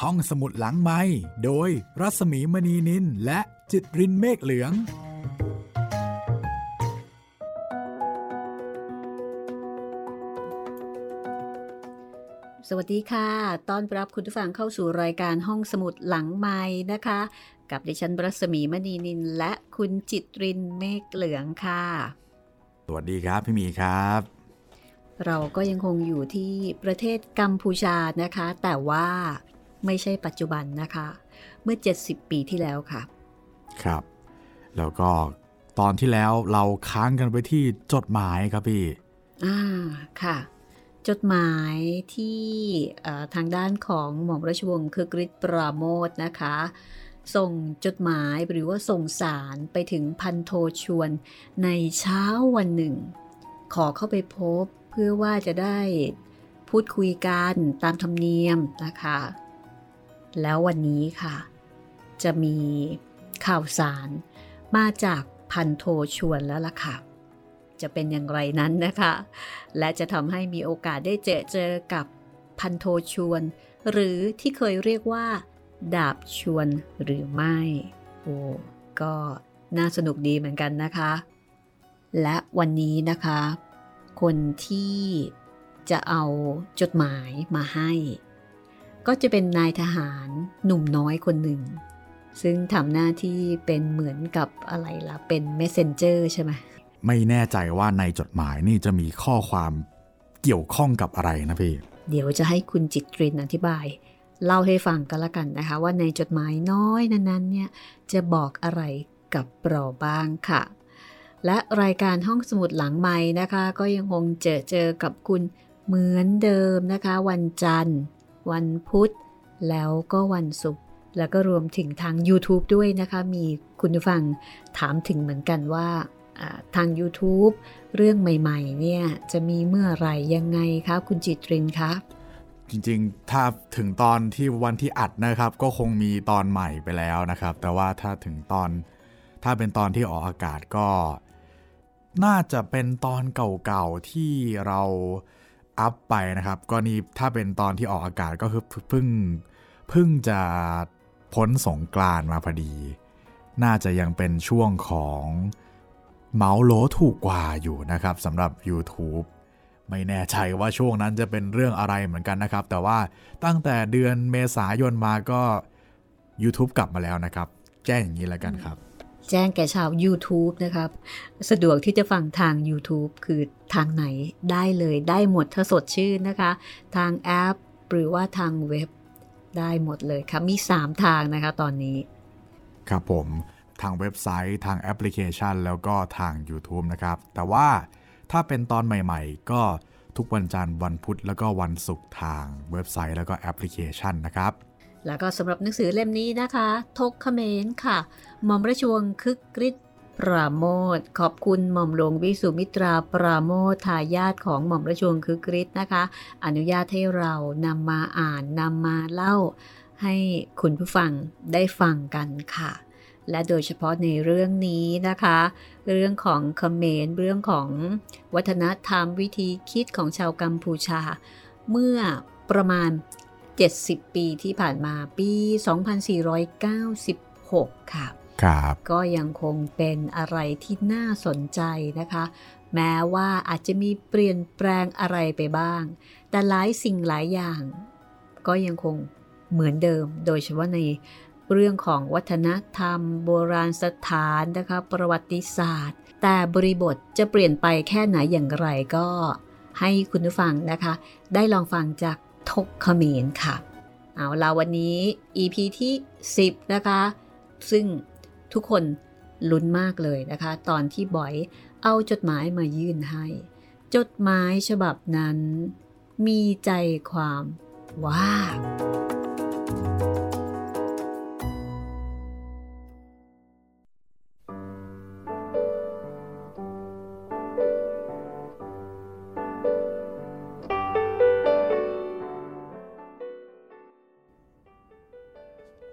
ห้องสมุดหลังไม้โดยรัสมีมณีนินและจิตรินเมฆเหลือง สวัสดีค่ะต้อนรับคุณผู้ฟังเข้าสู่รายการห้องสมุดหลังไม้นะคะ กับดิฉันรัศมีมณีนินและคุณจิตรินเมฆเหลืองค่ะ สวัสดีครับพี่หมีครับเราก็ยังคงอยู่ที่ประเทศกัมพูชานะคะ แต่ว่า ไม่ใช่ปัจจุบันนะคะ เมื่อ 70 ปีที่แล้วค่ะ ครับ แล้วก็ตอนที่แล้วเราค้างกันไปที่จดหมายครับพี่ อ่า ค่ะ จดหมายที่เอ่อทางด้านของหม่อมราชวงศ์คือกริชปราโมทนะคะ ส่งจดหมายหรือว่าส่งสารไปถึงพันโทชวนในเช้าวันหนึ่ง ขอเข้าไปพบเพื่อว่าจะได้พูดคุยกันตามธรรมเนียมนะคะ แล้ววันนี้ค่ะ จะมีข่าวสารมาจากพันโทชวนแล้วล่ะค่ะ จะเป็นอย่างไรนั้นนะคะ และจะทำให้มีโอกาสได้เจอเจอกับพันโทชวน หรือที่เคยเรียกว่า ดาบชวนหรือไม่ โอ้ก็น่าสนุกดีเหมือนกันนะคะ และวันนี้นะคะ คนที่จะเอาจดหมายมาให้ ก็จะเป็นนายทหารหนุ่มน้อยคนหนึ่ง ซึ่งทำหน้าที่เป็นเหมือนกับอะไรล่ะ เป็น messenger ใช่ไหมไม่แน่ใจว่าในจดหมายนี่จะมีข้อความเกี่ยวข้องกับอะไรนะพี่ เดี๋ยวจะให้คุณจิตรินอธิบาย เล่าให้ฟังกันละกันนะคะ ว่าในจดหมายน้อยนั้นๆเนี่ยจะบอกอะไรกับเราบ้างค่ะ และรายการห้องสมุดหลังไม้นะคะ ก็ยังคงเจอเจอกับคุณเหมือนเดิมนะคะ วันจันทร์ วันพุธ แล้วก็วันศุกร์แล้วก็รวมถึงทาง YouTube ด้วยนะคะ มีคุณผู้ฟังถามถึงเหมือนกันว่าทาง YouTube เรื่องใหม่ๆ เนี่ย จะมีเมื่อไหร่ยังไงคะคุณจิตรินคะจริงๆ ถ้าถึงตอนที่วันที่อัดนะครับ ก็คงมีตอนใหม่ไปแล้วนะครับ แต่ว่าถ้าถึงตอน ถ้าเป็นตอนที่ออกอากาศก็ น่าจะเป็นตอนเก่าๆ ที่เรา อัพไปนะครับ ก็นี่ถ้าเป็นตอนที่ออกอากาศก็คือเพิ่งเพิ่งจะพ้นสงกรานมาพอดี น่าจะยังเป็นช่วงของเมาส์โลถูกกว่าอยู่นะครับสำหรับ YouTube ไม่แน่ใจว่าช่วงนั้นจะเป็นเรื่องอะไรเหมือนกันนะครับ แต่ว่าตั้งแต่เดือนเมษายนมาก็ YouTube กลับมาแล้วนะครับ แจ้งอย่างนี้แล้วกันครับ แจ้งแก่ชาว YouTube นะครับ สะดวกที่จะฟังทาง YouTube คือทางไหนได้เลยได้หมดถ้าสดชื่นนะคะ ทางแอป หรือว่าทางเว็บได้หมดเลยค่ะมี 3 ทางนะคะตอนนี้ ครับผมทางเว็บไซต์ทางแอปพลิเคชัน แล้วก็ทาง YouTube นะครับ แต่ว่าถ้าเป็นตอนใหม่ๆ ก็ทุกวันจันทร์วันพุธแล้วก็วันศุกร์ทางเว็บไซต์แล้วก็แอปพลิเคชันนะครับ แล้วก็สำหรับหนังสือเล่มนี้นะคะ ทกเขมรค่ะหม่อมราชวงศ์คึกฤทธิ์ปราโมทขอบคุณหม่อมหลวงวิสุมิตราปราโมททายาทของหม่อมราชวงศ์คึกฤทธิ์นะคะ อนุญาตให้เรานำมาอ่านนำมาเล่า ให้คุณผู้ฟังได้ฟังกันค่ะ และโดยเฉพาะในเรื่องนี้นะคะ เรื่องของเขมรเรื่องของวัฒนธรรมวิธีคิดของชาวกัมพูชา เมื่อประมาณ 70 ปีที่ผ่านมาปี 2496 ค่ะครับก็ยังคงเป็นอะไรที่น่าสนใจนะคะ แม้ว่าอาจจะมีเปลี่ยนแปลงอะไรไปบ้าง แต่หลายสิ่งหลายอย่าง ก็ยังคงเหมือนเดิม โดยเฉพาะในเรื่องของวัฒนธรรม โบราณสถานนะคะ ประวัติศาสตร์ แต่บริบทจะเปลี่ยนไปแค่ไหนอย่างไรก็ให้คุณผู้ฟังนะคะ ได้ลองฟังจาก ทกเขมรค่ะ เอาละวันนี้ EP ที่ 10 นะคะ ซึ่งทุกคนลุ้นมากเลยนะคะ ตอนที่บอยเอาจดหมายมายื่นให้ จดหมายฉบับนั้น มีใจความว่า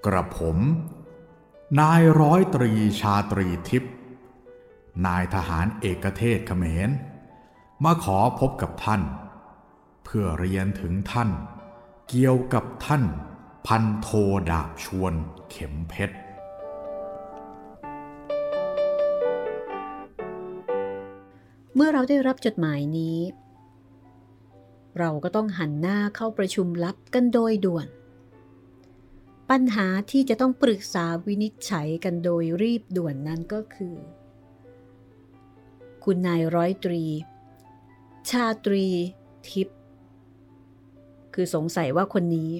กระผม นายร้อยตรีชาตรีทิพย์นายทหารเอกเทศเขมร มาขอพบกับท่าน เพื่อเรียนถึงท่าน เกี่ยวกับท่าน พันโทดาบชวนเข็มเพชร เมื่อเราได้รับจดหมายนี้ เราก็ต้องหันหน้าเข้าประชุมลับกันโดยด่วน ปัญหาที่จะต้องปรึกษาวินิจฉัยกันโดยรีบด่วนนั้นก็คือ คุณนายร้อยตรี ชาตรีทิพย์คือสงสัยว่าคนนี้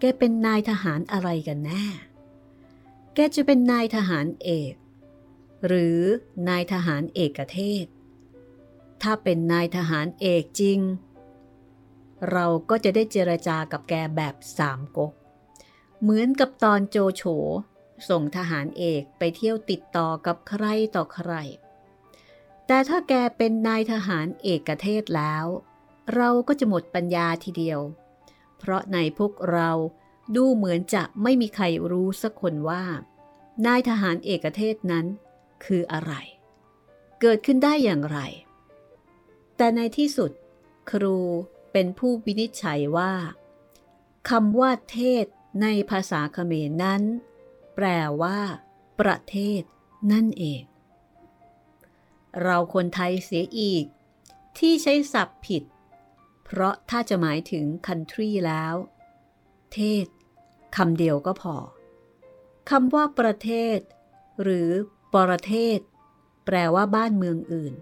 แกเป็นนายทหารอะไรกันแน่ แกจะเป็นนายทหารเอก หรือนายทหารเอกเทศ ถ้าเป็นนายทหารเอกจริง เราก็จะได้เจรจากับแกแบบสามก๊ก เหมือนกับตอนโจโฉส่งทหารเอกไปเที่ยวติดต่อกับใครต่อใคร แต่ถ้าแกเป็นนายทหารเอกเทศแล้ว เราก็จะหมดปัญญาทีเดียว เพราะในพวกเราดูเหมือนจะไม่มีใครรู้สักคนว่า นายทหารเอกเทศนั้นคืออะไร เกิดขึ้นได้อย่างไร แต่ในที่สุด ครูเป็นผู้วินิจฉัยว่าคำว่าเทศ ในภาษาเขมรนั้น แปลว่า ประเทศ นั่นเอง เราคนไทยเสียอีก ที่ใช้ศัพท์ผิด เพราะถ้าจะหมายถึง country แล้ว เทศคำเดียวก็พอคำว่าประเทศ หรือประเทศ แปลว่าบ้านเมืองอื่น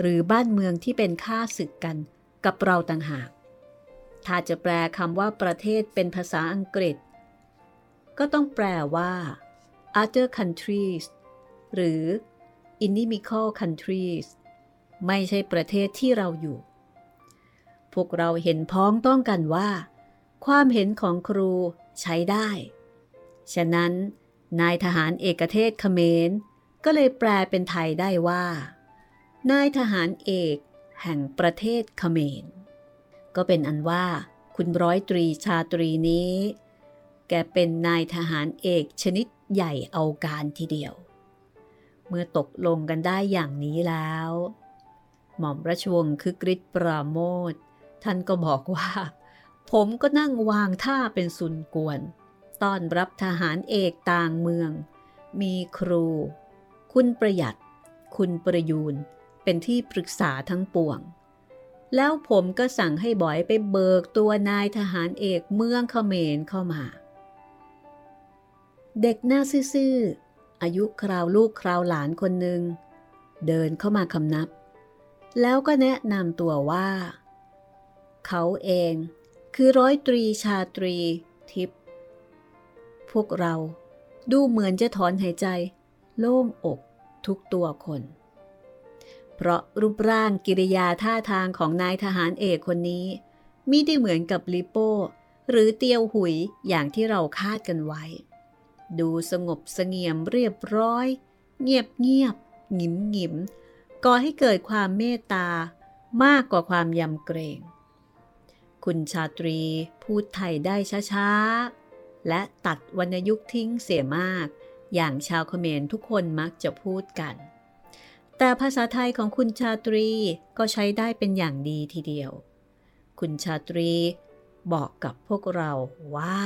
หรือบ้านเมืองที่เป็นข้าศึกกันกับเราต่างหาก ถ้าจะแปลคำว่าประเทศเป็นภาษาอังกฤษ ก็ต้องแปลว่า other countries หรือ inimical countries ไม่ใช่ประเทศที่เราอยู่ พวกเราเห็นพ้องต้องกันว่า ความเห็นของครูใช้ได้ ฉะนั้น นายทหารเอกเทศเขมร ก็เลยแปลเป็นไทยได้ว่า นายทหารเอกแห่งประเทศเขมร ก็เป็นอันว่าคุณร้อยตรีชาตรีนี้ แกเป็นนายทหารเอกชนิดใหญ่เอาการทีเดียว เมื่อตกลงกันได้อย่างนี้แล้ว หม่อมราชวงศ์คือกริชปราโมทท่านก็บอกว่า ผมก็นั่งวางท่าเป็นสุนกวนต้อนรับทหารเอกต่างเมือง มีครู คุณประหยัด คุณประยูน เป็นที่ปรึกษาทั้งปวง แล้วผมก็สั่งให้บอยไปเบิกตัวนายทหารเอกเมืองเขมรเข้ามา เด็กหน้าซื่อๆอายุคราวลูกคราวหลานคนหนึ่ง เดินเข้ามาคำนับ แล้วก็แนะนำตัวว่า เขาเองคือร้อยตรีชาตรีทิพย์พวกเราดูเหมือนจะถอนหายใจ โล่งอกทุกตัวคน เพราะรูปร่างกิริยาท่าทางของนายทหารเอกคนนี้มิได้เหมือนกับลิโป้หรือเตียวหุยอย่างที่เราคาดกันไว้ ดูสงบสงี่ยมเรียบร้อย เงียบเงียบหงิมหงิมก่อให้เกิดความเมตตามากกว่าความยำเกรง คุณชาตรีพูดไทยได้ช้าๆ และตัดวรรณยุกต์ทิ้งเสียมาก อย่างชาวเขมรทุกคนมักจะพูดกัน แต่ภาษาไทยของคุณชาตรีก็ใช้ได้เป็นอย่างดีทีเดียว คุณชาตรีบอกกับพวกเราว่า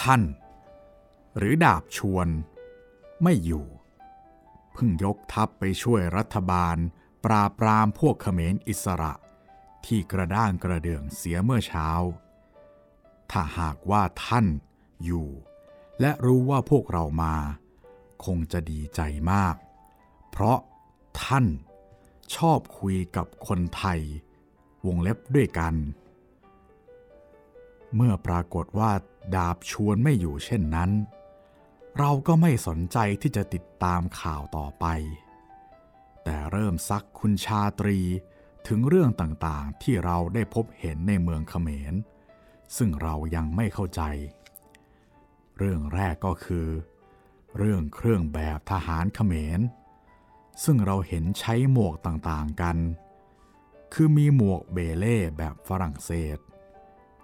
ท่าน หรือดาบชวนไม่อยู่ เพิ่งยกทัพไปช่วยรัฐบาล ปราบปรามพวกเขมรอิสระ ที่กระด้างกระเดื่องเสียเมื่อเช้า ถ้าหากว่าท่านอยู่ และรู้ว่าพวกเรามา คงจะดีใจมาก เพราะท่านชอบคุยกับคนไทยวงเล็บด้วยกัน เมื่อปรากฏว่าดาบชวนไม่อยู่เช่นนั้น เราก็ไม่สนใจที่จะติดตามข่าวต่อไป แต่เริ่มซักคุณชาตรีถึงเรื่องต่างๆที่เราได้พบเห็นในเมืองเขมร ซึ่งเรายังไม่เข้าใจ เรื่องแรกก็คือ เรื่องเครื่องแบบทหารเขมร ซึ่งเราเห็นใช้หมวกต่างๆกัน คือมีหมวกเบเล่แบบฝรั่งเศส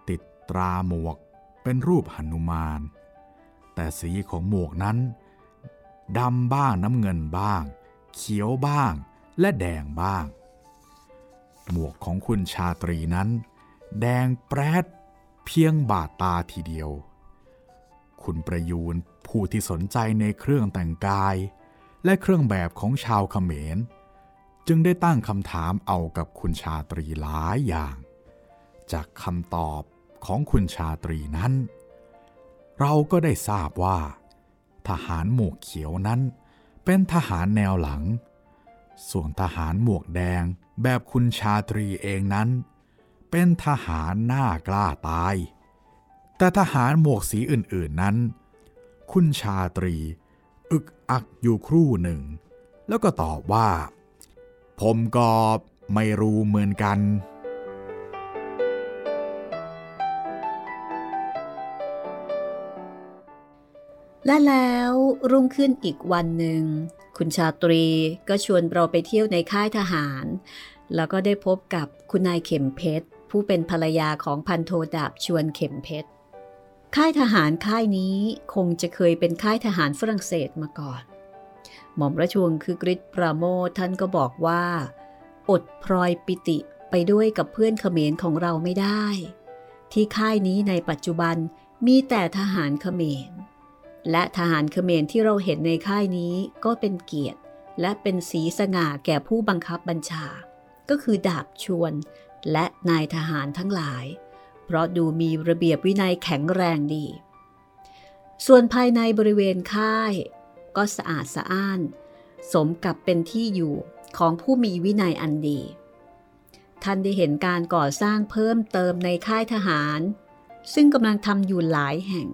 ติดตราหมวกเป็นรูปหนุมาน แต่สีของหมวกนั้นดำบ้างน้ำเงินบ้าง เขียวบ้างและแดงบ้าง หมวกของคุณชาตรีนั้น แดงแปรดเพียงบาดตาทีเดียว คุณประยูนผู้ที่สนใจในเครื่องแต่งกาย และเครื่องแบบของชาวเขมร จึงได้ตั้งคำถามเอากับคุณชาตรีหลายอย่าง จากคำตอบของคุณชาตรีนั้น เราก็ได้ทราบว่า ทหารหมวกเขียวนั้น เป็นทหารแนวหลัง ส่วนทหารหมวกแดงแบบคุณชาตรีเองนั้น เป็นทหารหน้ากล้าตาย แต่ทหารหมวกสีอื่นๆนั้น คุณชาตรี อึกอักอยู่ครู่หนึ่ง แล้วก็ตอบว่า ผมก็ไม่รู้เหมือนกัน และแล้วรุ่งขึ้นอีกวันหนึ่ง คุณชาตรีก็ชวนเราไปเที่ยวในค่ายทหาร แล้วก็ได้พบกับคุณนายเข็มเพชรผู้เป็นภรรยาของพันโทดาบชวนเข็มเพชร ค่ายทหารค่ายนี้คงจะเคยเป็นค่ายทหารฝรั่งเศสมาก่อน หม่อมราชวงศ์คือกริชปราโมทท่านก็บอกว่า อดพลอยปิติไปด้วยกับเพื่อนเขมรของเราไม่ได้ ที่ค่ายนี้ในปัจจุบันมีแต่ทหารเขมร และทหารเขมรที่เราเห็นในค่ายนี้ก็เป็นเกียรติ และเป็นสีสง่าแก่ผู้บังคับบัญชา ก็คือดาบชวน และนายทหารทั้งหลาย เพราะดูมีระเบียบวินัยแข็งแรงดี ส่วนภายในบริเวณค่าย ก็สะอาดสะอ้าน สมกับเป็นที่อยู่ของผู้มีวินัยอันดี ท่านได้เห็นการก่อสร้างเพิ่มเติมในค่ายทหาร ซึ่งกำลังทำอยู่หลายแห่ง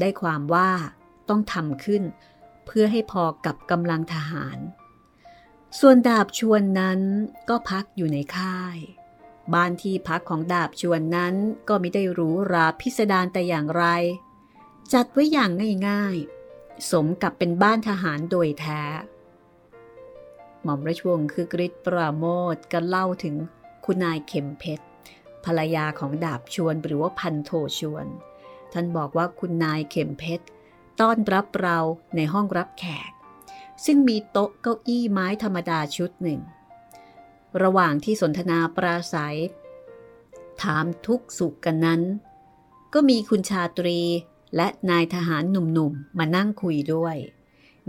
ได้ความว่าต้องทำขึ้น เพื่อให้พอกับกำลังทหาร ส่วนดาบชวนนั้นก็พักอยู่ในค่าย บ้านที่พักของดาบชวนนั้นก็ไม่ได้หรูหราพิสดารแต่อย่างไร จัดไว้อย่างง่ายๆ สมกับเป็นบ้านทหารโดยแท้ หม่อมราชวงศ์คือกริชปราโมทก็เล่าถึงคุณนายเข็มเพชรภรรยาของดาบชวนหรือว่าพันโทชวน ท่านบอกว่าคุณนายเข็มเพชรต้อนรับเราในห้องรับแขก ซึ่งมีโต๊ะเก้าอี้ไม้ธรรมดาชุดหนึ่ง ระหว่างที่สนทนาปราศัย ถามทุกสุขกันนั้น ก็มีคุณชาตรีและนายทหารหนุ่มๆ มานั่งคุยด้วย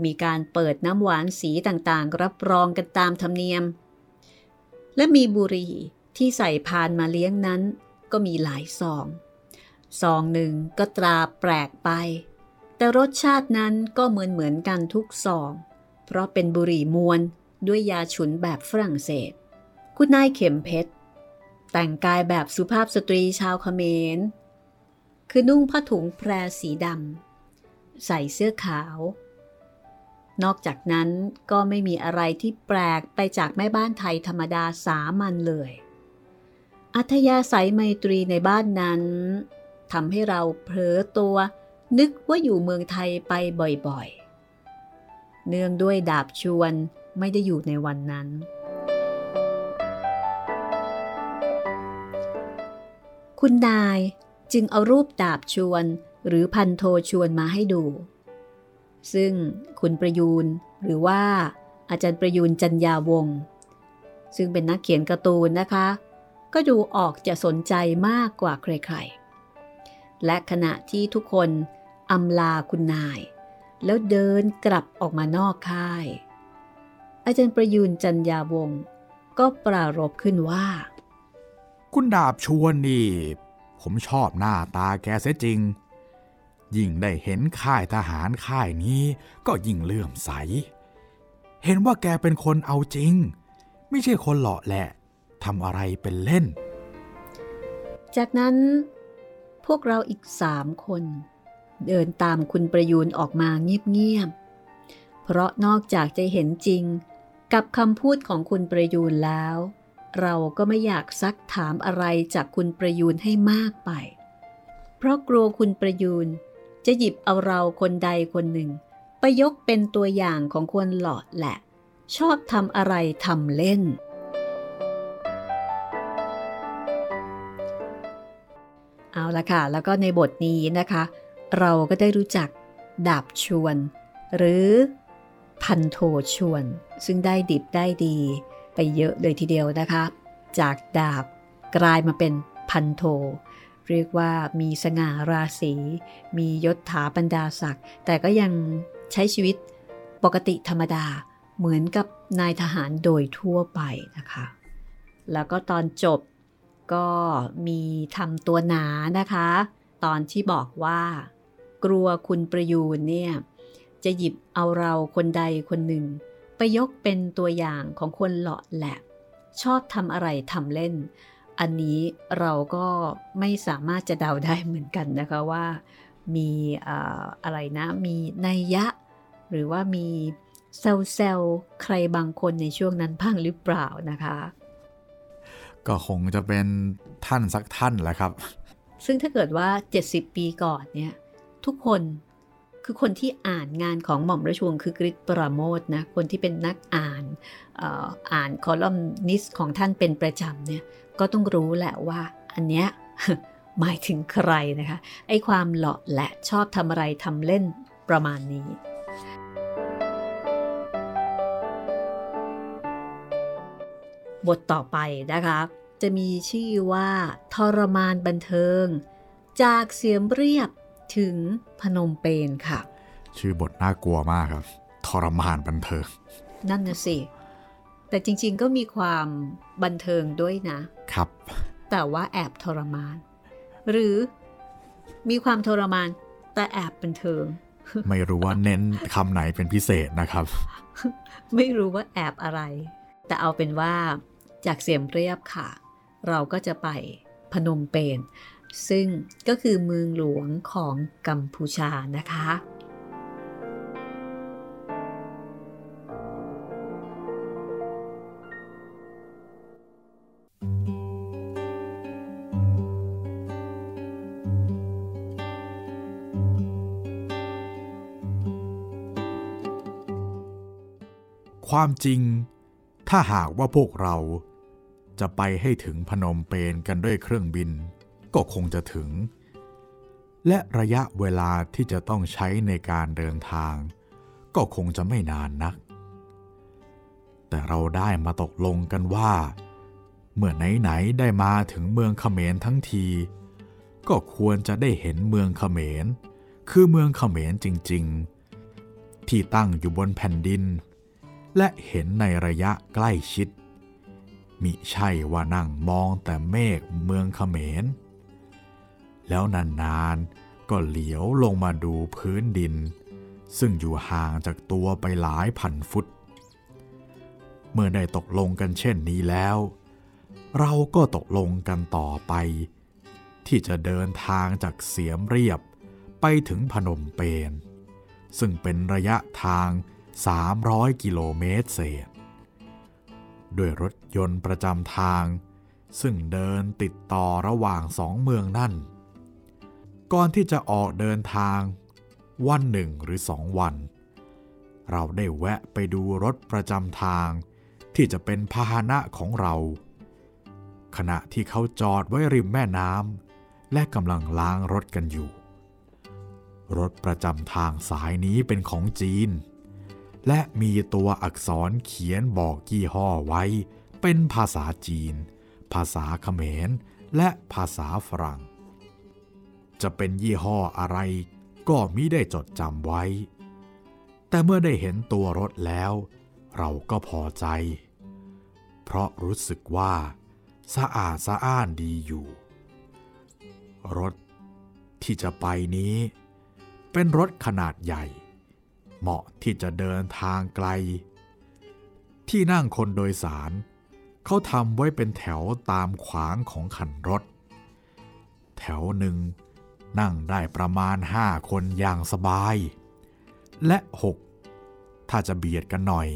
มีการเปิดน้ำหวานสีต่างๆ รับรองกันตามธรรมเนียม และมีบุหรี่ที่ใส่พานมาเลี้ยงนั้น ก็มีหลายซองซองหนึ่งก็ตราแปลกไป แต่รสชาตินั้นก็เหมือนเหมือนกันทุกซอง เพราะเป็นบุหรี่มวนด้วยยาฉุนแบบฝรั่งเศส คุณนายเข็มเพชร แต่งกายแบบสุภาพสตรีชาวเขมร คือนุ่งผ้าถุงแพรสีดำใส่เสื้อขาว นอกจากนั้นก็ไม่มีอะไรที่แปลกไปจากแม่บ้านไทยธรรมดาสามัญเลย อัธยาศัยไมตรีในบ้านนั้นทำให้เราเผลอตัวนึกว่าอยู่เมืองไทยไปบ่อยๆ เนื่องด้วยดาบชวนไม่ได้อยู่ในวันนั้น คุณนายจึงเอารูปดาบชวนหรือพันโทชวนมาให้ดู ซึ่งคุณประยูนหรือว่าอาจารย์ประยูนจันยาวงศ์ซึ่งเป็นนักเขียนการ์ตูนนะคะ ก็ดูออกจะสนใจมากกว่าใครๆ และขณะที่ทุกคนอำลาคุณนาย แล้วเดินกลับออกมานอกค่าย อาจารย์ประยูนจันยาวงศ์ก็ปรารบขึ้นว่า คุณดาบชวนนี่ ผมชอบหน้าตาแกเสียจริง ยิ่งได้เห็นค่ายทหารค่ายนี้ก็ยิ่งเลื่อมใส เห็นว่าแกเป็นคนเอาจริง ไม่ใช่คนหล่อแหละทำอะไรเป็นเล่น จากนั้น พวกเราอีกสามคน เดินตามคุณประยูนออกมาเงียบๆ เพราะนอกจากจะเห็นจริงกับคำพูดของคุณประยูนแล้ว เราก็ไม่อยากซักถามอะไรจากคุณประยูนให้มากไป เพราะกลัวคุณประยูนจะหยิบเอาเราคนใดคนหนึ่ง ไปยกเป็นตัวอย่างของคนหลอดแหละ ชอบทำอะไรทำเล่น เอาละค่ะ แล้วก็ในบทนี้นะคะ เราก็ได้รู้จักดาบชวน หรือพันโทชวน ซึ่งได้ดิบได้ดี ไปเยอะเลยทีเดียวนะคะ จากดาบกลายมาเป็นพันโท เรียกว่ามีสง่าราศี มียศถาบรรดาศักดิ์แต่ก็ยังใช้ชีวิตปกติธรรมดาเหมือนกับนายทหารโดยทั่วไปนะคะ แล้วก็ตอนจบก็มีทำตัวหนานะคะ ตอนที่บอกว่า กลัวคุณประยูนเนี่ย จะหยิบเอาเราคนใดคนหนึ่ง ไปยกเป็นตัวอย่างของคนเลาะแหละชอบทำอะไรทำเล่น อันนี้เราก็ไม่สามารถจะเดาได้เหมือนกันนะคะว่า มีอะไรนะ มีนัยยะ หรือว่ามีเซลเซลใครบางคนในช่วงนั้นพังหรือเปล่านะคะ ก็คงจะเป็นท่านสักท่านแหละครับ ซึ่งถ้าเกิดว่า 70 ปีก่อนเนี่ย ทุกคน คือคนที่อ่านงานของหม่อมราชวงศ์คือกริชปราโมทนะคนที่เป็นนักอ่านอ่านคอลัมนิสของท่านเป็นประจำเนี่ยก็ต้องรู้แหละว่าอันเนี้ยหมายถึงใครนะคะไอ้ความหล่อและชอบทำอะไรทำเล่นประมาณนี้ บทต่อไปนะคะจะมีชื่อว่า ทรมานบันเทิง จากเสียมเรียบ ถึงพนมเปญค่ะ ชื่อบทน่ากลัวมากครับ ทรมานบันเทิง นั่นนะสิ แต่จริงๆก็มีความบันเทิงด้วยนะ ครับ แต่ว่าแอบทรมาน หรือมีความทรมานแต่แอบบันเทิง ไม่รู้ว่าเน้นคำไหนเป็นพิเศษนะครับ ไม่รู้ว่าแอบอะไร แต่เอาเป็นว่าจากเสียมเรียบค่ะ เราก็จะไปพนมเปญ ซึ่งก็คือเมืองหลวงของกัมพูชานะคะ ความจริง ถ้าหากว่าพวกเราจะไปให้ถึงพนมเปญกันด้วยเครื่องบิน ก็คงจะถึง และระยะเวลาที่จะต้องใช้ในการเดินทาง ก็คงจะไม่นานนัก แต่เราได้มาตกลงกันว่า เมื่อไหนๆได้มาถึงเมืองเขมรทั้งที ก็ควรจะได้เห็นเมืองเขมร คือเมืองเขมรจริง ๆ ที่ตั้งอยู่บนแผ่นดิน และเห็นในระยะใกล้ชิดมิใช่ว่านั่งมองแต่เมฆเมืองเขมร แล้วนานๆ ก็เหลียวลงมาดูพื้นดิน ซึ่งอยู่ห่างจากตัวไปหลายพันฟุต เมื่อได้ตกลงกันเช่นนี้แล้ว เราก็ตกลงกันต่อไป ที่จะเดินทางจากเสียมเรียบไปถึงพนมเปญซึ่งเป็นระยะทาง 300 กิโลเมตรเศษ ด้วยรถยนต์ประจำทาง ซึ่งเดินติดต่อระหว่างสองเมืองนั่น ก่อนที่จะออกเดินทาง วันหนึ่งหรือสองวัน เราได้แวะไปดูรถประจำทางที่จะเป็นพาหนะของเรา ขณะที่เขาจอดไว้ริมแม่น้ำและกำลังล้างรถกันอยู่ รถประจำทางสายนี้เป็นของจีน และมีตัวอักษรเขียนบอกยี่ห้อไว้ เป็นภาษาจีน ภาษาเขมร และภาษาฝรั่ง จะเป็นยี่ห้ออะไรก็มิได้จดจำไว้ แต่เมื่อได้เห็นตัวรถแล้ว เราก็พอใจ เพราะรู้สึกว่า สะอาดสะอ้านดีอยู่ รถที่จะไปนี้ เป็นรถขนาดใหญ่ เหมาะที่จะเดินทางไกล ที่นั่งคนโดยสาร เขาทำไว้เป็นแถวตามขวางของขันรถ แถวหนึ่ง นั่งได้ประมาณห้าคนอย่างสบาย และหกถ้าจะเบียดกันหน่อย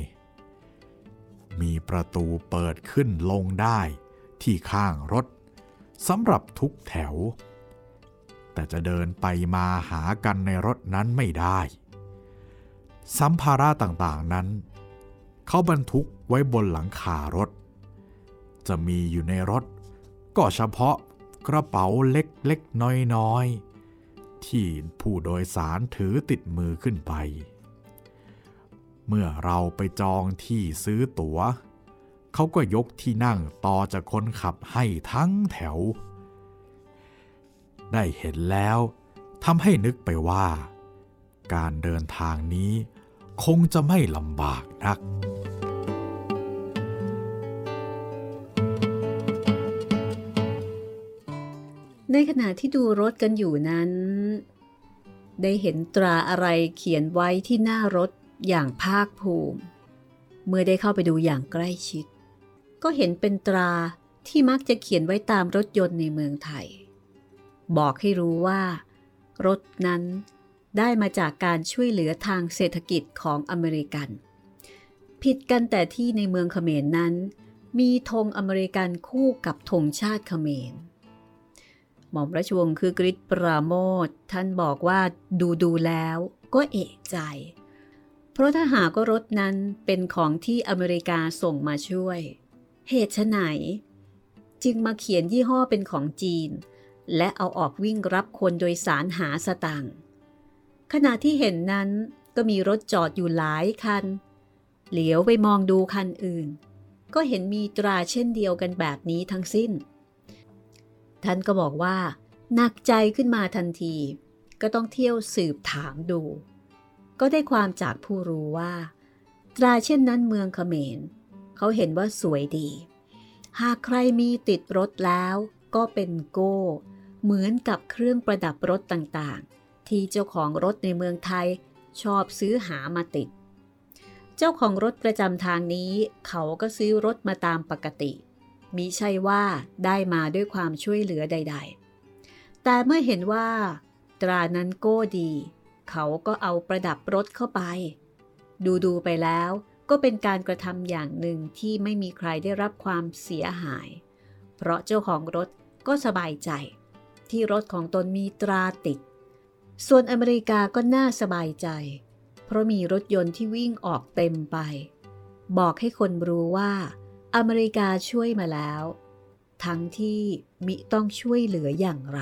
มีประตูเปิดขึ้นลงได้ที่ข้างรถสำหรับทุกแถว แต่จะเดินไปมาหากันในรถนั้นไม่ได้ สัมภาระต่างๆนั้น เขาบรรทุกไว้บนหลังคารถ จะมีอยู่ในรถก็เฉพาะ กระเป๋าเล็กๆ น้อยๆ ที่ผู้โดยสารถือติดมือขึ้นไป เมื่อเราไปจองที่ซื้อตัว๋ว เขาก็ยกที่นั่งต่อจากคนขับให้ทั้งแถว ได้เห็นแล้วทำให้นึกไปว่า การเดินทางนี้คงจะไม่ลำบากนัก ในขณะที่ดูรถกันอยู่นั้น ได้เห็นตราอะไรเขียนไว้ที่หน้ารถอย่างภาคภูมิ เมื่อได้เข้าไปดูอย่างใกล้ชิด ก็เห็นเป็นตราที่มักจะเขียนไว้ตามรถยนต์ในเมืองไทย บอกให้รู้ว่า รถนั้นได้มาจากการช่วยเหลือทางเศรษฐกิจของอเมริกัน ผิดกันแต่ที่ในเมืองเขมรนนั้น มีธงอเมริกันคู่กับธงชาติเขมร หม่อมราชวงศ์คือกริชปราโมทท่านบอกว่าดูดูแล้วก็เอกใจ เพราะถ้าหากรถนั้นเป็นของที่อเมริกาส่งมาช่วย เหตุไหน จึงมาเขียนยี่ห้อเป็นของจีน และเอาออกวิ่งรับคนโดยสารหาสตังขณะที่เห็นนั้นก็มีรถจอดอยู่หลายคัน เหลียวไปมองดูคันอื่น ก็เห็นมีตราเช่นเดียวกันแบบนี้ทั้งสิ้น ท่านก็บอกว่าหนักใจขึ้นมาทันที ก็ต้องเที่ยวสืบถามดู ก็ได้ความจากผู้รู้ว่า ตราเช่นนั้นเมืองเขมร เขาเห็นว่าสวยดี หากใครมีติดรถแล้วก็เป็นโก้ เหมือนกับเครื่องประดับรถต่างๆ ที่เจ้าของรถในเมืองไทยชอบซื้อหามาติด เจ้าของรถประจำทางนี้ เขาก็ซื้อรถมาตามปกติ มิใช่ว่าได้มาด้วยความช่วยเหลือใด ๆ แต่เมื่อเห็นว่า ตรานั้นโก้ดี เขาก็เอาประดับรถเข้าไป ดูๆไปแล้วก็เป็นการกระทำอย่างหนึ่งที่ไม่มีใครได้รับความเสียหาย เพราะเจ้าของรถก็สบายใจ ที่รถของตนมีตราติด ส่วนอเมริกาก็น่าสบายใจ เพราะมีรถยนต์ที่วิ่งออกเต็มไป บอกให้คนรู้ว่า อเมริกาช่วยมาแล้ว ทั้งที่มิต้องช่วยเหลืออย่างไร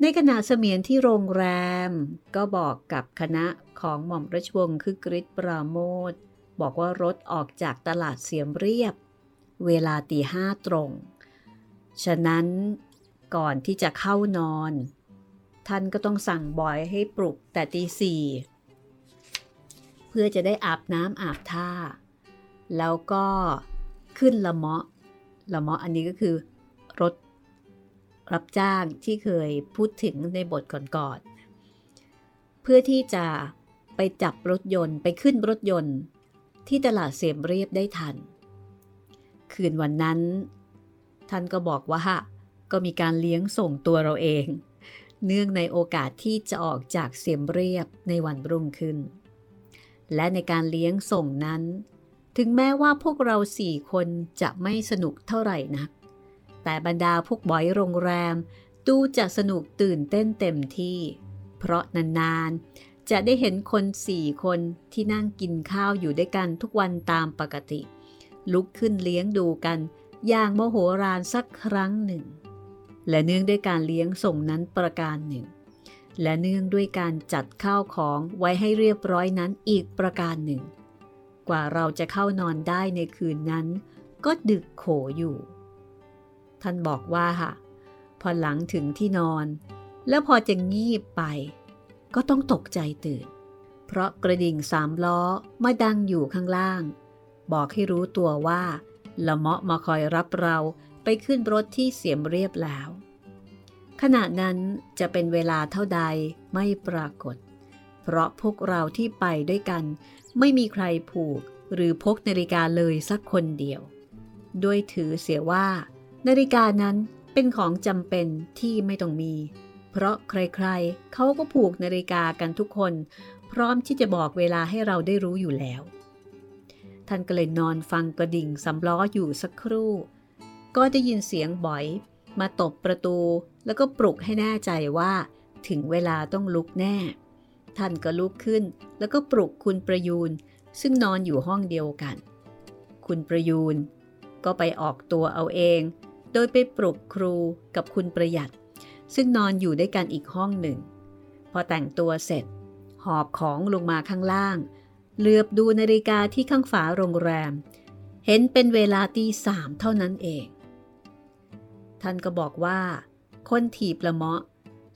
ในขณะเสมียนที่โรงแรม ก็บอกกับคณะของหม่อมราชวงศ์คือกริชปราโมทบอกว่ารถออกจากตลาดเสียมเรียบ เวลาตีห้าตรง ฉะนั้นก่อนที่จะเข้านอน ท่านก็ต้องสั่งบอยให้ปลุกแต่ตีสี่เพื่อจะได้อาบน้ำอาบท่า แล้วก็ขึ้นละเมาะละเมาะอันนี้ก็คือรถรับจ้างที่เคยพูดถึงในบทก่อนๆเพื่อที่จะไปจับรถยนต์ไปขึ้นรถยนต์ที่ตลาดเสียมเรียบได้ทัน คืนวันนั้น ท่านก็บอกว่าก็มีการเลี้ยงส่งตัวเราเอง เนื่องในโอกาสที่จะออกจากเสียมเรียบในวันรุ่งขึ้น และในการเลี้ยงส่งนั้น ถึงแม้ว่าพวกเราสี่คนจะไม่สนุกเท่าไหร่นัก แต่บรรดาพวกบอยโรงแรมดูจะสนุกตื่นเต้นเต็มที่ เพราะนานๆ จะได้เห็นคนสี่คนที่นั่งกินข้าวอยู่ด้วยกันทุกวันตามปกติ ลุกขึ้นเลี้ยงดูกัน อย่างโมโหรานสักครั้งหนึ่ง และเนื่องด้วยการเลี้ยงส่งนั้นประการหนึ่ง และเนื่องด้วยการจัดข้าวของไว้ให้เรียบร้อยนั้นอีกประการหนึ่ง กว่าเราจะเข้านอนได้ในคืนนั้น ก็ดึกโขอยู่ ท่านบอกว่าค่ะ พอหลังถึงที่นอน แล้วพอจะงีบไป ก็ต้องตกใจตื่น เพราะกระดิ่งสามล้อมาดังอยู่ข้างล่าง บอกให้รู้ตัวว่าละเมาะมาคอยรับเราไปขึ้นรถที่เสียมเรียบแล้ว ขณะนั้นจะเป็นเวลาเท่าใดไม่ปรากฏ เพราะพวกเราที่ไปด้วยกัน ไม่มีใครผูกหรือพกนาฬิกาเลยสักคนเดียว ด้วยถือเสียว่า นาฬิกานั้นเป็นของจำเป็นที่ไม่ต้องมี เพราะใครๆ เขาก็ผูกนาฬิกากันทุกคน พร้อมที่จะบอกเวลาให้เราได้รู้อยู่แล้ว ท่านก็เลยนอนฟังกระดิ่งสำล้ออยู่สักครู่ ก็ได้ยินเสียงบ่อย มาตบประตู แล้วก็ปลุกให้แน่ใจว่า ถึงเวลาต้องลุกแน่ ท่านก็ลุกขึ้น แล้วก็ปลุกคุณประยูนซึ่งนอนอยู่ห้องเดียวกัน คุณประยูนก็ไปออกตัวเอาเอง โดยไปปลุกครูกับคุณประหยัด ซึ่งนอนอยู่ด้วยกันอีกห้องหนึ่ง พอแต่งตัวเสร็จ หอบของลงมาข้างล่าง เหลือบดูนาฬิกาที่ข้างฝาโรงแรม เห็นเป็นเวลาตีสามเท่านั้นเอง ท่านก็บอกว่า คนถีบละเมาะ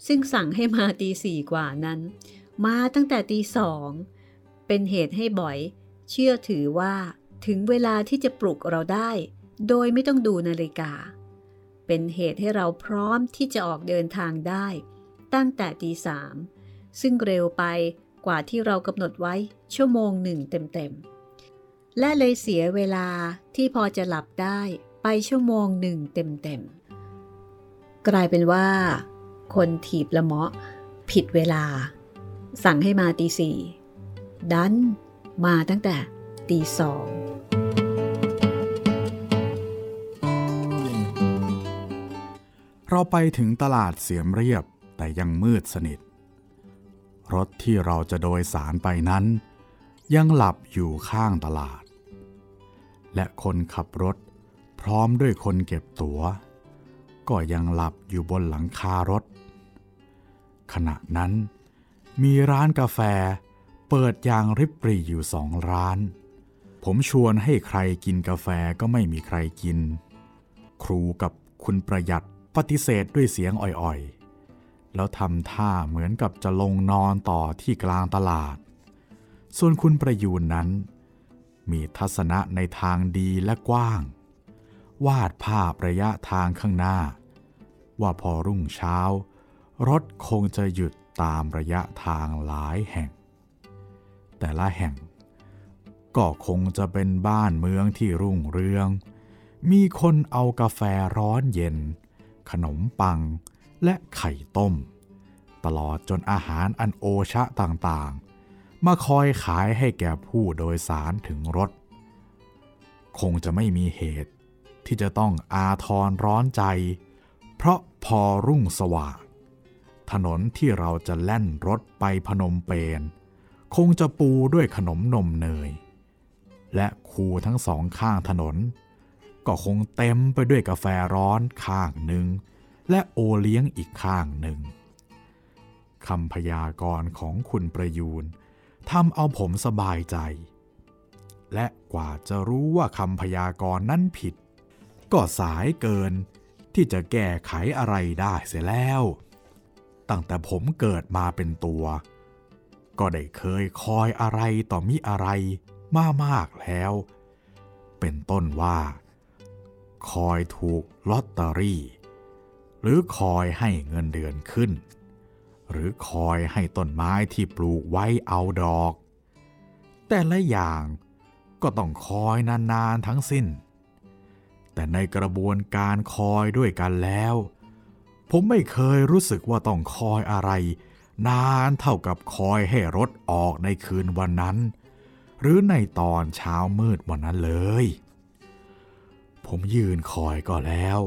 ซึ่งสั่งให้มาตีสี่กว่านั้น มาตั้งแต่ตีสอง เป็นเหตุให้บ่อย เชื่อถือว่าถึงเวลาที่จะปลุกเราได้ โดยไม่ต้องดูนาฬิกา เป็นเหตุให้เราพร้อมที่จะออกเดินทางได้ ตั้งแต่ตีสามซึ่งเร็วไปกว่าที่เรากำหนดไว้ชั่วโมงหนึ่งเต็มๆ และเลยเสียเวลาที่พอจะหลับได้ไปชั่วโมงหนึ่งเต็มๆ กลายเป็นว่า คนถีบละเมาะ ผิดเวลา สั่งให้มาตีสี่ดันมาตั้งแต่ตีสองเราไปถึงตลาดเสียมเรียบแต่ยังมืดสนิท รถที่เราจะโดยสารไปนั้น ยังหลับอยู่ข้างตลาด และคนขับรถพร้อมด้วยคนเก็บตัว๋ว ก็ยังหลับอยู่บนหลังคารถ ขณะนั้นมีร้านกาแฟเปิดอย่างริบปรีอยู่สองร้าน ผมชวนให้ใครกินกาแฟก็ไม่มีใครกิน ครูกับคุณประหยัดปฏิเสธด้วยเสียงอ่อยๆ แล้วทำท่าเหมือนกับจะลงนอนต่อที่กลางตลาด ส่วนคุณประยูนนั้น มีทัศนะในทางดีและกว้าง วาดภาพระยะทางข้างหน้า ว่าพอรุ่งเช้า รถคงจะหยุดตามระยะทางหลายแห่ง แต่ละแห่ง ก็คงจะเป็นบ้านเมืองที่รุ่งเรือง มีคนเอากาแฟร้อนเย็น ขนมปังและไข่ต้ม ตลอดจนอาหารอันโอชะต่างๆ มาคอยขายให้แก่ผู้โดยสารถึงรถ คงจะไม่มีเหตุที่จะต้องอาทรร้อนใจ เพราะพอรุ่งสว่าง ถนนที่เราจะแล่นรถไปพนมเปญคงจะปูด้วยขนมนมเนย และคูทั้งสองข้างถนน ก็คงเต็มไปด้วยกาแฟร้อนข้างหนึ่ง และโอเลี้ยงอีกข้างหนึ่งคำพยากรณ์ของคุณประยูนทำเอาผมสบายใจ และกว่าจะรู้ว่าคำพยากรณ์นั้นผิด ก็สายเกิน ที่จะแก้ไขอะไรได้เสียแล้ว ตั้งแต่ผมเกิดมาเป็นตัว ก็ได้เคยคอยอะไรต่อมิอะไรมามากแล้ว เป็นต้นว่า คอยถูกลอตเตอรี่ หรือคอยให้เงินเดือนขึ้น หรือคอยให้ต้นไม้ที่ปลูกไว้เอาดอก แต่ละอย่างก็ต้องคอยนานๆทั้งสิ้น แต่ในกระบวนการคอยด้วยกันแล้ว ผมไม่เคยรู้สึกว่าต้องคอยอะไร นานเท่ากับคอยให้รถออกในคืนวันนั้น หรือในตอนเช้ามืดวันนั้นเลย ผมยืนคอยก็แล้ว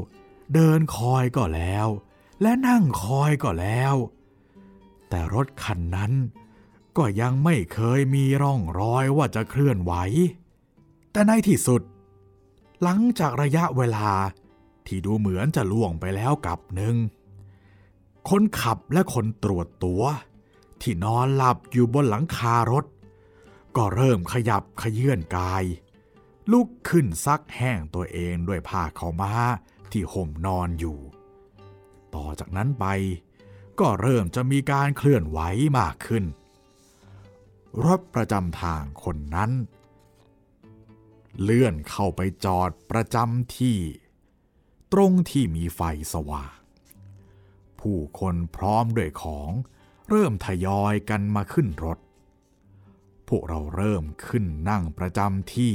เดินคอยก็แล้ว และนั่งคอยก็แล้ว แต่รถคันนั้นก็ยังไม่เคยมีร่องรอยว่าจะเคลื่อนไหว แต่ในที่สุด หลังจากระยะเวลาที่ดูเหมือนจะล่วงไปแล้วกับหนึ่ง คนขับและคนตรวจตัว ที่นอนหลับอยู่บนหลังคารถ ก็เริ่มขยับขยื่นกาย ลุกขึ้นซักแห้งตัวเองด้วยผ้าเขาม้าที่ห่มนอนอยู่ ต่อจากนั้นไป ก็เริ่มจะมีการเคลื่อนไหวมากขึ้น รถประจำทางคนนั้น เลื่อนเข้าไปจอดประจำที่ ตรงที่มีไฟสว่าง ผู้คนพร้อมด้วยของเริ่มทยอยกันมาขึ้นรถ พวกเราเริ่มขึ้นนั่งประจำที่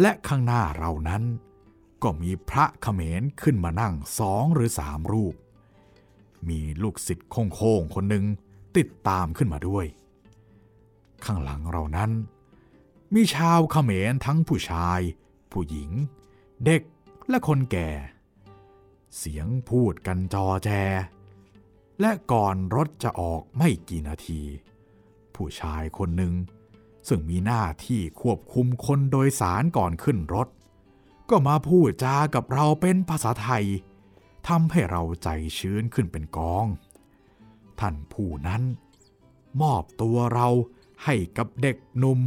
และข้างหน้าเรานั้น ก็มีพระเขมรขึ้นมานั่งสองหรือสามรูป มีลูกศิษย์โค้งๆคนหนึ่งติดตามขึ้นมาด้วย ข้างหลังเรานั้น มีชาวเขมรทั้งผู้ชาย ผู้หญิง เด็กและคนแก่ เสียงพูดกันจอแจ และก่อนรถจะออกไม่กี่นาที ผู้ชายคนหนึ่ง ซึ่งมีหน้าที่ควบคุมคนโดยสารก่อนขึ้นรถ ก็มาพูดจากับเราเป็นภาษาไทยทำให้เราใจชื้นขึ้นเป็นกอง ท่านผู้นั้น มอบตัวเราให้กับเด็กหนุ่ม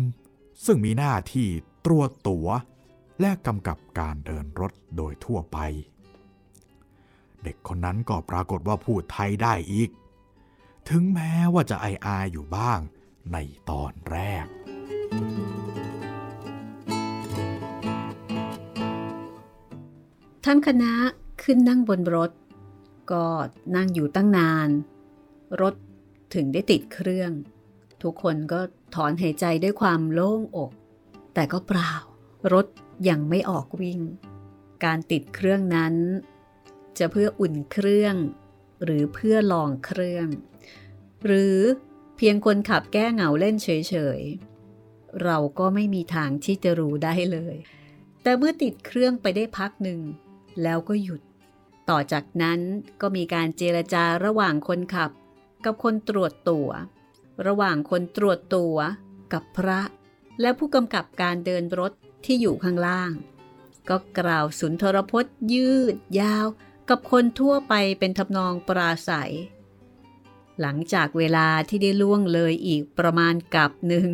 ซึ่งมีหน้าที่ตรวจตัว และกำกับการเดินรถโดยทั่วไป เด็กคนนั้นก็ปรากฏว่าพูดไทยได้อีก ถึงแม้ว่าจะไออายอยู่บ้างในตอนแรก ทั้งคณะขึ้นนั่งบนรถ ก็นั่งอยู่ตั้งนาน รถถึงได้ติดเครื่อง ทุกคนก็ ถอนหายใจด้วยความโล่งอก แต่ก็เปล่า รถยังไม่ออกวิ่ง การติดเครื่องนั้น จะเพื่ออุ่นเครื่อง หรือเพื่อลองเครื่อง หรือเพียงคนขับแก้เหงาเล่นเฉยๆ เราก็ไม่มีทางที่จะรู้ได้เลย แต่เมื่อติดเครื่องไปได้พักหนึ่ง แล้วก็หยุด ต่อจากนั้นก็มีการเจรจาระหว่างคนขับ กับคนตรวจตัว ระหว่างคนตรวจตัว กับพระ และผู้กำกับการเดินรถที่อยู่ข้างล่าง ก็กล่าวสุนทรพจน์ยืดยาว กับคนทั่วไปเป็นทำนองปราศัย หลังจากเวลาที่ได้ล่วงเลยอีกประมาณกับหนึ่ง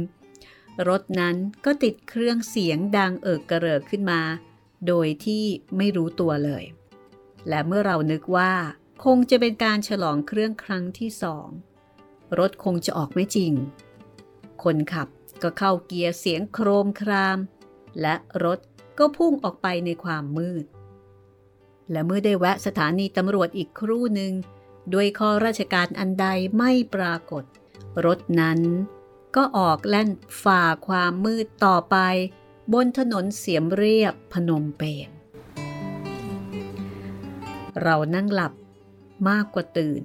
รถนั้นก็ติดเครื่องเสียงดังเอิกกระเริกขึ้นมา โดยที่ไม่รู้ตัวเลย และเมื่อเรานึกว่า คงจะเป็นการฉลองเครื่องครั้งที่สอง รถคงจะออกไม่จริง คนขับก็เข้าเกียร์เสียงโครมคราม และรถก็พุ่งออกไปในความมืด และเมื่อได้แวะสถานีตำรวจอีกครู่หนึ่งด้วยข้อราชการอันใดไม่ปรากฏ รถนั้นก็ออกแล่นฝ่าความมืดต่อไป บนถนนเสียมเรียบพนมเปญเรานั่งหลับมากกว่าตื่น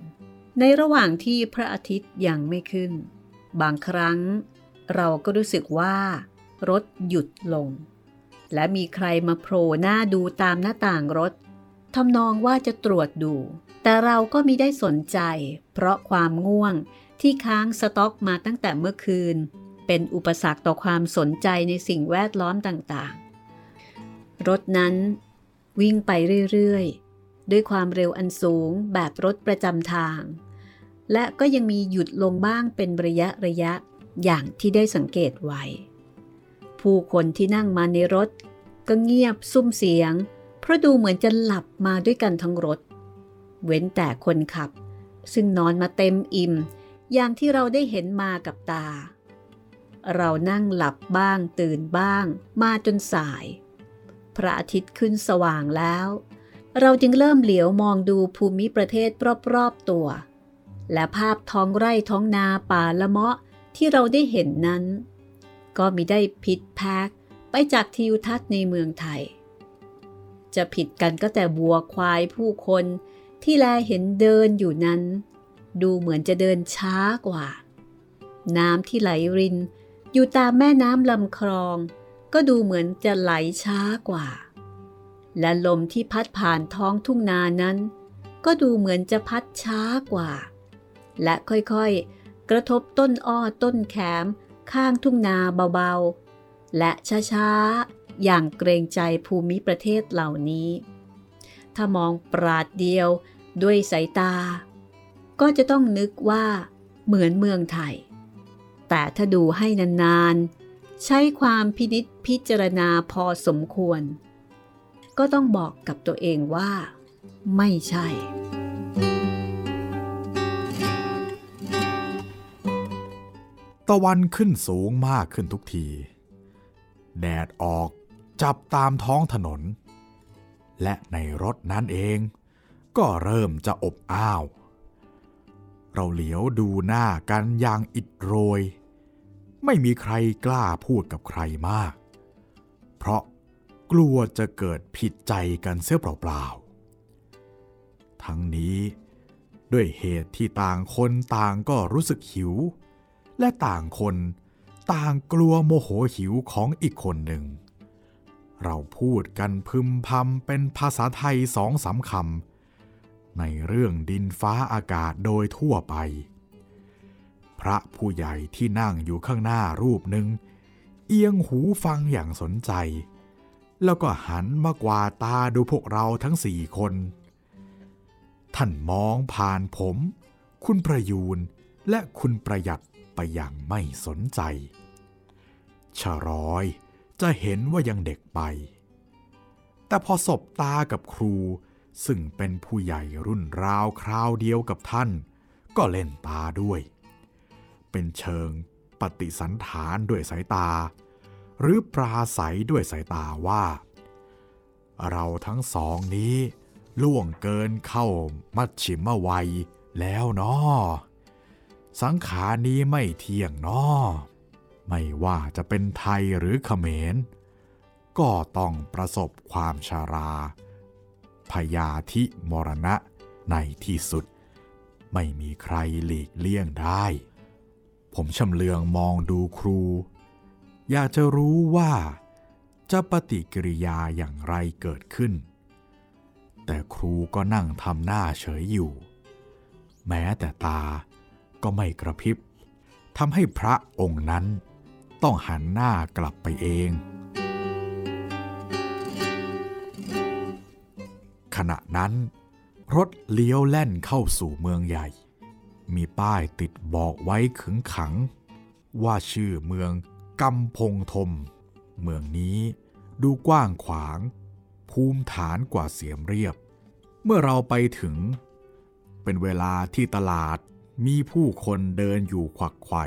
ในระหว่างที่พระอาทิตย์ยังไม่ขึ้น บางครั้ง เราก็รู้สึกว่า รถหยุดลง และมีใครมาโผล่หน้าดูตามหน้าต่างรถทำนองว่าจะตรวจดู แต่เราก็มิได้สนใจ เพราะความง่วงที่ค้างสต็อกมาตั้งแต่เมื่อคืน เป็นอุปสรรคต่อความสนใจในสิ่งแวดล้อมต่างๆ รถนั้น วิ่งไปเรื่อยๆ ด้วยความเร็วอันสูงแบบรถประจำทาง และก็ยังมีหยุดลงบ้างเป็นระยะระยะอย่างที่ได้สังเกตไว้ ผู้คนที่นั่งมาในรถ ก็เงียบซุ้มเสียง เพราะดูเหมือนจะหลับมาด้วยกันทั้งรถ เว้นแต่คนขับ ซึ่งนอนมาเต็มอิ่ม อย่างที่เราได้เห็นมากับตา เรานั่งหลับบ้างตื่นบ้าง มาจนสาย พระอาทิตย์ขึ้นสว่างแล้ว เราจึงเริ่มเหลียวมองดูภูมิประเทศรอบๆตัว และภาพท้องไร่ท้องนาป่าละเมาะที่เราได้เห็นนั้น ก็มิได้ผิดแพกไปจากทิวทัศน์ในเมืองไทย จะผิดกันก็แต่บัวควายผู้คนที่แลเห็นเดินอยู่นั้น ดูเหมือนจะเดินช้ากว่า น้ำที่ไหลรินอยู่ตามแม่น้ำลำคลอง ก็ดูเหมือนจะไหลช้ากว่า และลมที่พัดผ่านท้องทุ่งนานั้น ก็ดูเหมือนจะพัดช้ากว่า และค่อยๆ กระทบต้นอ้อต้นแขม ข้างทุ่งนาเบาๆ และช้าๆ อย่างเกรงใจภูมิประเทศเหล่านี้ ถ้ามองปราดเดียวด้วยสายตา ก็จะต้องนึกว่าเหมือนเมืองไทย แต่ถ้าดูให้นานๆ ใช้ความพินิษพิจารณาพอสมควร ก็ต้องบอกกับตัวเองว่า ไม่ใช่ ตะวันขึ้นสูงมากขึ้นทุกที แดดออกจับตามท้องถนน และในรถนั้นเอง ก็เริ่มจะอบอ้าว เราเหลียวดูหน้ากันอย่างอิดโรย ไม่มีใครกล้าพูดกับใครมาก เพราะกลัวจะเกิดผิดใจกันเสียเปล่าๆ ทั้งนี้ด้วยเหตุที่ต่างคนต่างก็รู้สึกหิว และต่างคนต่างกลัวโมโหหิวของอีกคนหนึ่ง เราพูดกันพึมพำเป็นภาษาไทยสองสาคำในเรื่องดินฟ้าอากาศโดยทั่วไป พระผู้ใหญ่ที่นั่งอยู่ข้างหน้ารูปหนึ่ง เอียงหูฟังอย่างสนใจ แล้วก็หันมากวาตาดูพวกเราทั้งสี่คน ท่านมองผ่านผม คุณประยูนและคุณประหยัด ไปอย่างไม่สนใจชะรอยจะเห็นว่ายังเด็กไป แต่พอสบตากับครู ซึ่งเป็นผู้ใหญ่รุ่นราวคราวเดียวกับท่าน ก็เล่นตาด้วย เป็นเชิงปฏิสันฐานด้วยสายตา หรือปราศัยด้วยสายตาว่า เราทั้งสองนี้ล่วงเกินเข้ามัชชิมวัยแล้วเนาะ สังขารนี้ไม่เที่ยงนาะไม่ว่าจะเป็นไทยหรือเขมร ก็ต้องประสบความชารา พยาธิมรณะในที่สุด ไม่มีใครหลีกเลี่ยงได้ ผมชำเลืองมองดูครู อยากจะรู้ว่าจะปฏิกิริยาอย่างไรเกิดขึ้น แต่ครูก็นั่งทำหน้าเฉยอยู่ แม้แต่ตา ก็ไม่กระพริบทำให้พระองค์นั้นต้องหันหน้ากลับไปเอง ขณะนั้น รถเลี้ยวแล่นเข้าสู่เมืองใหญ่ มีป้ายติดบอกไว้ขึงขัง ว่าชื่อเมืองกำพงทมเมืองนี้ดูกว้างขวาง ภูมิฐานกว่าเสียมเรียบ เมื่อเราไปถึง เป็นเวลาที่ตลาด มีผู้คนเดินอยู่ขวักไขว่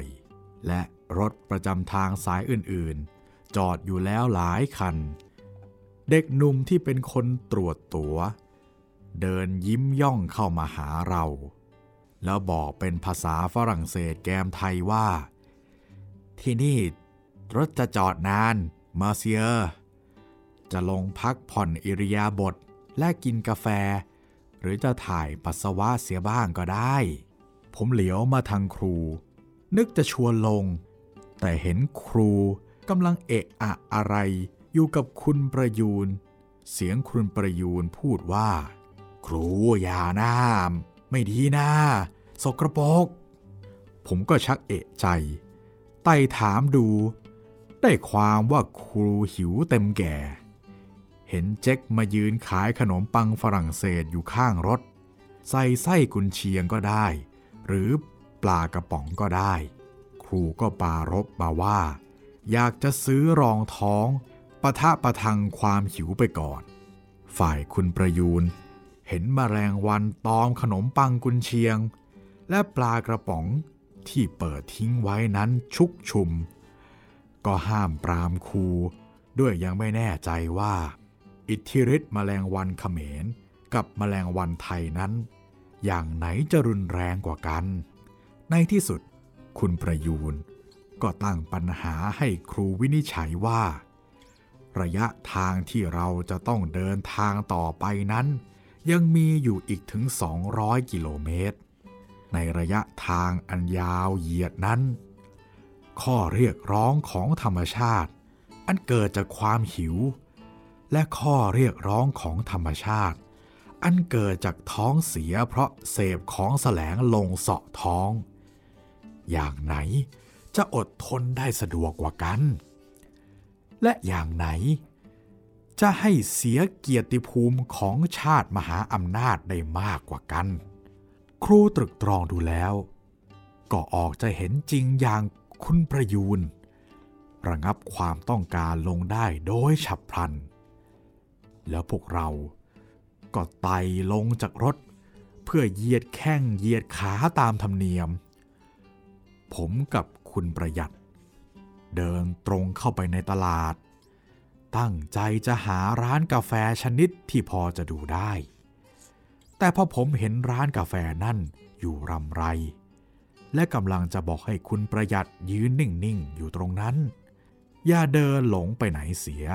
และรถประจำทางสายอื่นๆ จอดอยู่แล้วหลายคัน เด็กหนุ่มที่เป็นคนตรวจตัวเดินยิ้มย่องเข้ามาหาเรา แล้วบอกเป็นภาษาฝรั่งเศสแกมไทยว่า ที่นี่รถจะจอดนานมาเซียจะลงพักผ่อนอิริยาบถและกินกาแฟ หรือจะถ่ายปัสสาวะเสียบ้างก็ได้ ผมเหลียวมาทางครู นึกจะชวนลง แต่เห็นครูกำลังเอะอะอะไร อยู่กับคุณประยูน เสียงคุณประยูนพูดว่า ครูอย่าน้ำไม่ดีนะสกรปรกผมก็ชักเอะใจ ไต่ถามดู ได้ความว่าครูหิวเต็มแก่ เห็นเจ๊กมายืนขายขนมปังฝรั่งเศสอยู่ข้างรถ ใส่ไส้กุนเชียงก็ได้ หรือปลากระป๋องก็ได้ ครูก็ปารบมาว่า อยากจะซื้อรองท้องปะทะประทังความหิวไปก่อน ฝ่ายคุณประยูนเห็นมแมลงวันตอมขนมปังกุนเชียง และปลากระป๋องที่เปิดทิ้งไว้นั้นชุกชุม ก็ห้ามปรามครูด้วยยังไม่แน่ใจว่า อิทธิฤทธิ์แมลงวันเขมรกับมแมลงวันไทยนั้น อย่างไหนจะรุนแรงกว่ากัน ในที่สุด คุณประยูนก็ตั้งปัญหาให้ครูวินิจฉัยว่า ระยะทางที่เราจะต้องเดินทางต่อไปนั้น ยังมีอยู่อีกถึง 200 กิโลเมตร ในระยะทางอันยาวเหยียดนั้น ข้อเรียกร้องของธรรมชาติ อันเกิดจากความหิว และข้อเรียกร้องของธรรมชาติ อันเกิดจากท้องเสียเพราะเสพของแสลงลงเสาะท้อง อย่างไหนจะอดทนได้สะดวกกว่ากัน และอย่างไหน จะให้เสียเกียรติภูมิของชาติมหาอำนาจได้มากกว่ากัน ครูตรึกตรองดูแล้ว ก็ออกจะเห็นจริงอย่างคุณประยูนระงับความต้องการลงได้โดยฉับพลัน แล้วพวกเรา ก็ไต่ลงจากรถ เพื่อเหยียดแข้งเหยียดขาตามธรรมเนียม ผมกับคุณประหยัด เดินตรงเข้าไปในตลาด ตั้งใจจะหาร้านกาแฟชนิดที่พอจะดูได้ แต่พอผมเห็นร้านกาแฟนั่นอยู่รำไร และกำลังจะบอกให้คุณประหยัดยืนนิ่งๆอยู่ตรงนั้น อย่าเดินหลงไปไหนเสีย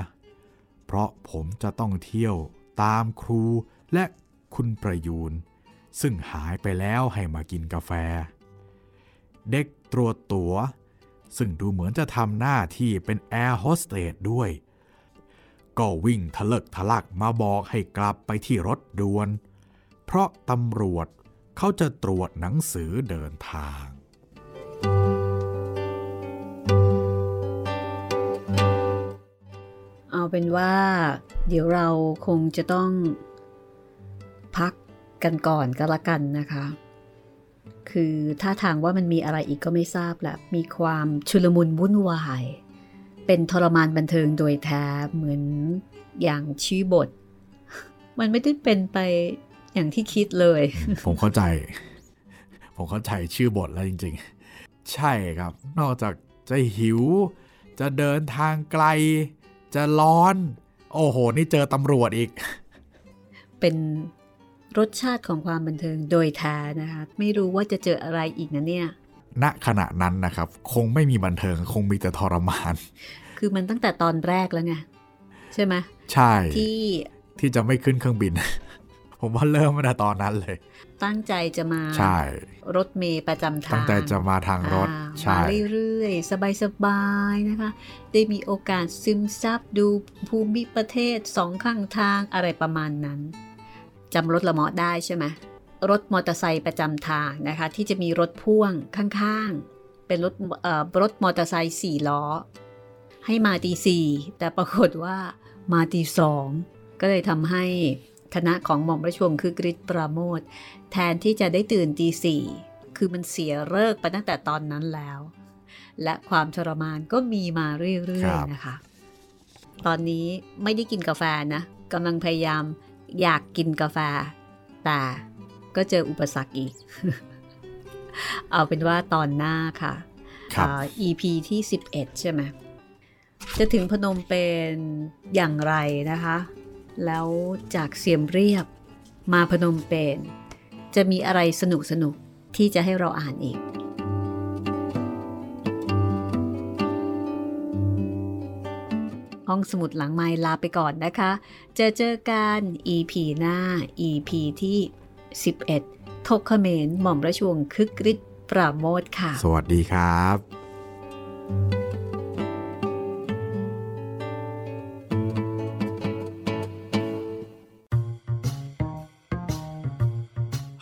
เพราะผมจะต้องเที่ยว ตามครูและคุณประยูนซึ่งหายไปแล้วให้มากินกาแฟ เด็กตรวจตัวซึ่งดูเหมือนจะทำหน้าที่เป็นแอร์โฮสเตสด้วย ก็วิ่งทะเลิกทะลักมาบอกให้กลับไปที่รถด่วน เพราะตำรวจเขาจะตรวจหนังสือเดินทาง เอาเป็นว่า เดี๋ยวเราคงจะต้องพักกันก่อนก็แล้วกันนะคะ คือท่าทางว่ามันมีอะไรอีกก็ไม่ทราบแหละ มีความชุลมุนวุ่นวาย เป็นทรมานบันเทิงโดยแท้เหมือนอย่างชื่อบท มันไม่ได้เป็นไปอย่างที่คิดเลย ผมเข้าใจ ผมเข้าใจชื่อบทแล้วจริง ๆ ใช่ครับ นอกจากจะหิว จะเดินทางไกล จะร้อน โอ้โห นี่เจอตำรวจอีก เป็นรสชาติของความบันเทิงโดยแท้นะคะ ไม่รู้ว่าจะเจออะไรอีกนะเนี่ย ณ ขณะนั้นนะครับ คงไม่มีบันเทิง คงมีแต่ทรมาน คือมันตั้งแต่ตอนแรกแล้วไง ใช่ไหมใช่ ที่ที่จะไม่ขึ้นเครื่องบิน ผมว่าเริ่มมาแต่ตอนนั้นเลย ตั้งใจจะมา ใช่ รถเมย์ประจำทาง ตั้งแต่จะมาทางรถอ่าใช่มาเรื่อยๆ สบายๆ นะคะ ได้มีโอกาสซึมซับดูภูมิประเทศสองข้างทางอะไรประมาณนั้น จำรถละเมาะได้ใช่ไหม รถมอเตอร์ไซค์ประจำทางนะคะ ที่จะมีรถพ่วงข้างๆ เป็นรถเอ่อรถมอเตอร์ไซค์สี่ล้อ ให้มาตีสี่แต่ปรากฏว่ามาตีสองก็เลยทำให้ คณะของหม่อมราชวงศ์คือกริชปราโมทแทนที่จะได้ตื่นตีสี่คือมันเสียเลิกไปตั้งแต่ตอนนั้นแล้ว และความทรมานก็มีมาเรื่คอยรับๆนะคะ ตอนนี้ไม่ได้กินกาแฟนะกำลังพยายามอยากกินกาแฟ แต่ก็เจออุปสรรคอีก เอาเป็นว่าตอนหน้าค่ะครับอ่า EP ที่ 11 ใช่ไหมจะถึงพนมเป็นอย่างไรนะคะ แล้วจากเสียมเรียบมาพนมเป็นจะมีอะไรสนุกสนุกที่จะให้เราอ่านอีก ห้องสมุดหลังไม้ลาไปก่อนนะคะเจอเจอกัน EP หน้า EP ที่ 11 ทกเขมรหม่อมราชวงศ์คึกฤทธิ์ปราโมทค่ะ สวัสดีครับ